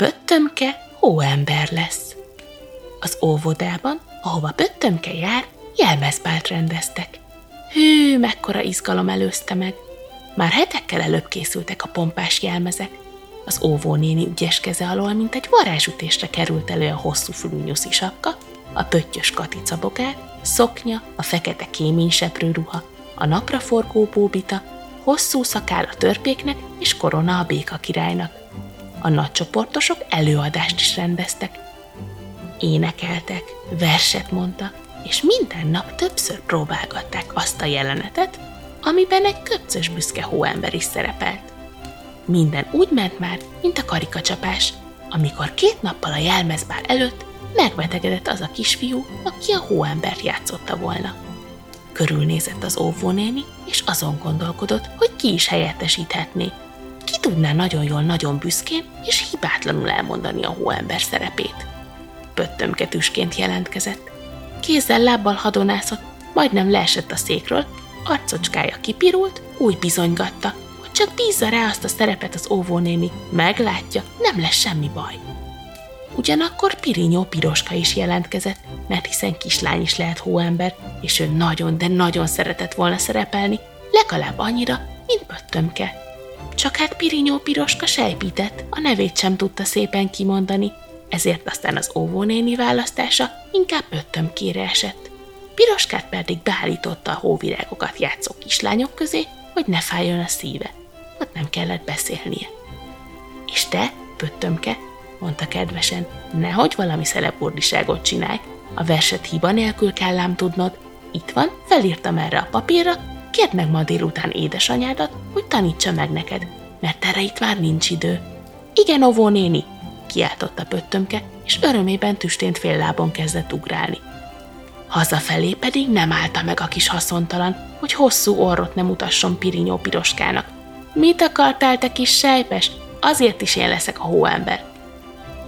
Pöttömke hóember lesz. Az óvodában, ahova Pöttömke jár, jelmezbált rendeztek. Hű, mekkora izgalom előzte meg! Már hetekkel előbb készültek a pompás jelmezek. Az óvónéni ügyes keze alól, mint egy varázsütésre került elő a hosszú fülű nyuszi sapka, a pöttyös katicabogár, szoknya, a fekete kéményseprő ruha, a napraforgó bóbita, hosszú szakál a törpéknek és korona a béka királynak. A nagycsoportosok előadást is rendeztek. Énekeltek, verset mondtak, és minden nap többször próbálgatták azt a jelenetet, amiben egy köpcös büszke hóember is szerepelt. Minden úgy ment már, mint a karikacsapás, amikor két nappal a jelmezbár előtt megbetegedett az a kisfiú, aki a hóembert játszotta volna. Körülnézett az óvónéni, és azon gondolkodott, hogy ki is helyettesíthetné. Tudná nagyon jól, nagyon büszkén és hibátlanul elmondani a hóember szerepét. Pöttömketűsként jelentkezett. Kézzel lábbal hadonászott, majdnem leesett a székről, arcocskája kipirult, úgy bizonygatta, hogy csak bízza rá azt a szerepet az óvónéni, meglátja, nem lesz semmi baj. Ugyanakkor Pirinyó Piroska is jelentkezett, mert hiszen kislány is lehet hóember, és ő nagyon, de nagyon szeretett volna szerepelni, legalább annyira, mint Pöttömke. Csak hát Pirinyó Piroska sejpített, a nevét sem tudta szépen kimondani, ezért aztán az óvónéni választása inkább Pöttömkére esett. Piroskát pedig beállította a hóvirágokat játszó kislányok közé, hogy ne fájjon a szíve. Ott nem kellett beszélnie. És te, Pöttömke, mondta kedvesen, nehogy valami szeleburdiságot csinálj, a verset hiba nélkül kell ám tudnod. Itt van, felírtam erre a papírra, kérd meg ma délután édesanyádat, hogy tanítsa meg neked, mert erre itt már nincs idő. Igen, óvó néni, kiáltotta pöttömke, és örömében tüstént fél lábon kezdett ugrálni. Hazafelé pedig nem állta meg a kis haszontalan, hogy hosszú orrot nem mutasson Pirinyó piroskának. Mit akartál, te kis sejpes? Azért is én leszek a hóember.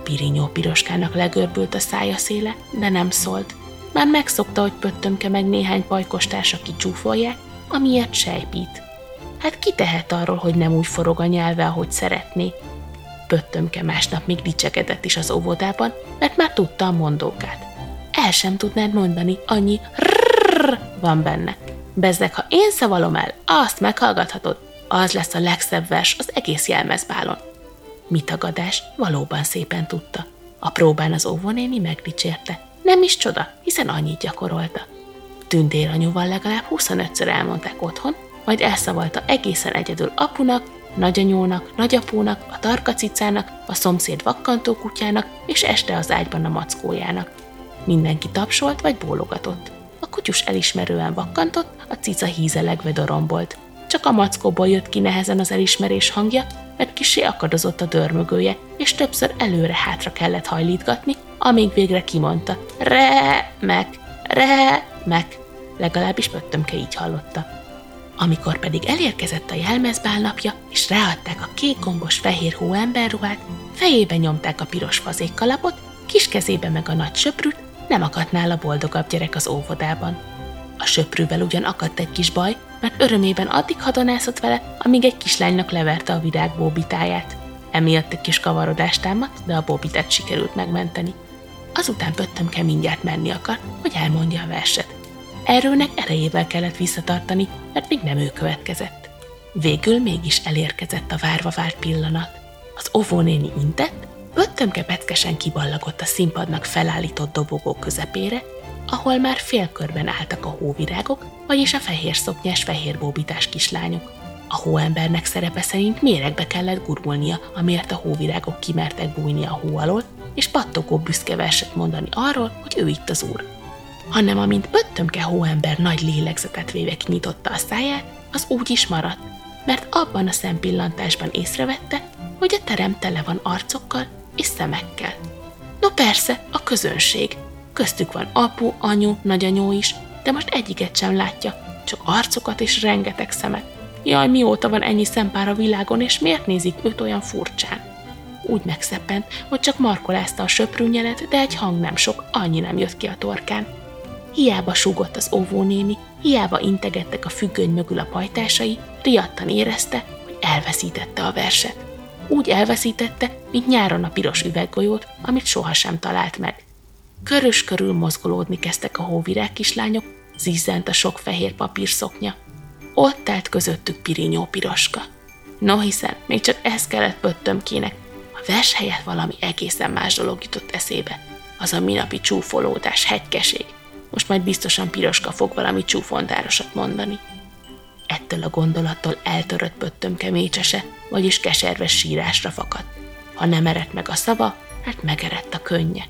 Pirinyó piroskának legörbült a szája széle, de nem szólt. Már megszokta, hogy pöttömke meg néhány pajkostársa kicsúfolják, amiért sejpít. Hát ki tehet arról, hogy nem úgy forog a nyelve, ahogy szeretné? Pöttömke másnap még dicsekedett is az óvodában, mert már tudta a mondókát. El sem tudnád mondani, annyi rrrr van benne. Bezzeg, ha én szavalom el, azt meghallgathatod, az lesz a legszebb vers az egész jelmezbálon. Mi tagadás, valóban szépen tudta. A próbán az óvonéni megdicsérte. Nem is csoda, hiszen annyit gyakorolta. Tündér anyuval legalább 25-ször elmondták otthon, majd elszavalta egészen egyedül apunak, nagyanyónak, nagyapónak, a tarkacicának, a szomszéd vakkantó kutyának, és este az ágyban a mackójának. Mindenki tapsolt vagy bólogatott. A kutyus elismerően vakkantott, a cica hízelegve dorombolt. Csak a mackóból jött ki nehezen az elismerés hangja, mert kisé akadozott a dörmögője, és többször előre-hátra kellett hajlítgatni, amíg végre kimondta, re-mek, re-mek, legalábbis Pöttömke így hallotta. Amikor pedig elérkezett a jelmezbál napja, és ráadták a kék gombos fehér hóemberruhát, fejébe nyomták a piros fazékkalapot, kis kezébe meg a nagy söprűt, nem akadt nála boldogabb gyerek az óvodában. A söprűvel ugyan akadt egy kis baj, mert örömében addig hadonászott vele, amíg egy kislánynak leverte a virág bóbitáját. Emiatt egy kis kavarodást támadt, de a bóbitát sikerült megmenteni. Azután Pöttömke mindjárt menni akar, hogy elmondja a verset. Erőnek erejével kellett visszatartani, mert még nem ő következett. Végül mégis elérkezett a várva várt pillanat. Az óvónéni intett, Pöttömke peckesen kiballagott a színpadnak felállított dobogó közepére, ahol már félkörben álltak a hóvirágok, vagyis a fehér szoknyás, fehér bóbitás kislányok. A hóembernek szerepe szerint méregbe kellett gurulnia, amiért a hóvirágok kimertek bújni a hó alól, és pattogó büszke verset mondani arról, hogy ő itt az úr. Hanem amint pöttömke hóember nagy lélegzetet véve kinyitotta a száját, az úgy is maradt, mert abban a szempillantásban észrevette, hogy a terem tele van arcokkal és szemekkel. No persze, a közönség, Köztük van apu, anyu, nagyanyó is, de most egyiket sem látja, csak arcokat és rengeteg szemet. Jaj, mióta van ennyi szempár a világon, és miért nézik őt olyan furcsán? Úgy megszeppent, hogy csak markolázta a söprűnyelet, de egy hang nem sok, annyi nem jött ki a torkán. Hiába súgott az óvónéni, hiába integettek a függöny mögül a pajtásai, riadtan érezte, hogy elveszítette a verset. úgy elveszítette, mint nyáron a piros üveggolyót, amit sohasem talált meg. Körös körül mozgolódni kezdtek a hóvirág kislányok, zizzent a sok fehér papírszoknya. Ott állt közöttük Pirinyó piroska. No hiszen, még csak ez kellett pöttömkének, a vers helyett valami egészen más dolog jutott eszébe. Az a minapi csúfolódás, hegykeség. Most majd biztosan piroska fog valami csúfontárosat mondani. Ettől a gondolattól eltörött pöttömke mécsese, vagyis keserves sírásra fakadt. Ha nem eredt meg a szava, hát megerett a könnye.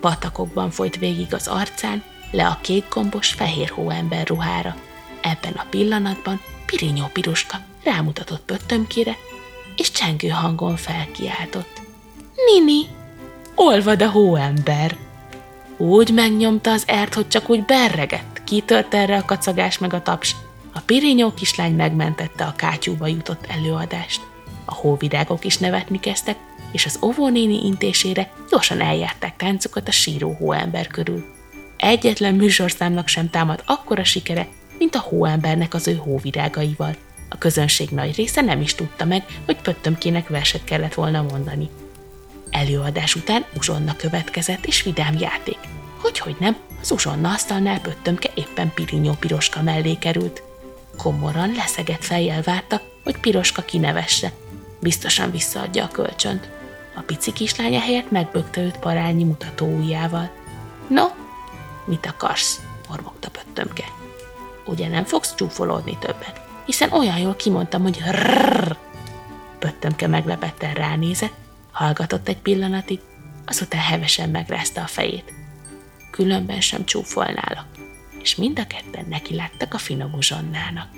Patakokban folyt végig az arcán, le a kékgombos fehér hóember ruhára. Ebben a pillanatban Pirinyó Piroska rámutatott pöttömkére, és csengő hangon felkiáltott. Nini, olvad a hóember! Úgy megnyomta az ert, hogy csak úgy berregett, kitört erre a kacagás meg a taps. A pirinyó kislány megmentette a kátyúba jutott előadást. A hóvirágok is nevetni kezdtek, és az óvónéni intésére gyorsan eljárták táncukat a síró hóember körül. Egyetlen műsorszámnak sem támad akkora sikere, mint a hóembernek az ő hóvirágaival. A közönség nagy része nem is tudta meg, hogy pöttömkének verset kellett volna mondani. Előadás után uzsonna következett és vidám játék. Hogyhogy nem, az uzsonna asztalnál pöttömke éppen Pirinyó Piroska mellé került. Komoran leszegett fejjel várta, hogy Piroska kinevesse. Biztosan visszaadja a kölcsönt. A pici kislánya helyett megbökte őt parányi mutató ujjával. No, mit akarsz? mormogta pöttömke. Ugye nem fogsz csúfolódni többet? Hiszen olyan jól kimondtam, hogy rrrr. Pöttömke meglepetten ránézett, hallgatott egy pillanatig, azután hevesen megrázta a fejét. Különben sem csúfolnálak, és mind a ketten neki láttak a finom uzsonnának.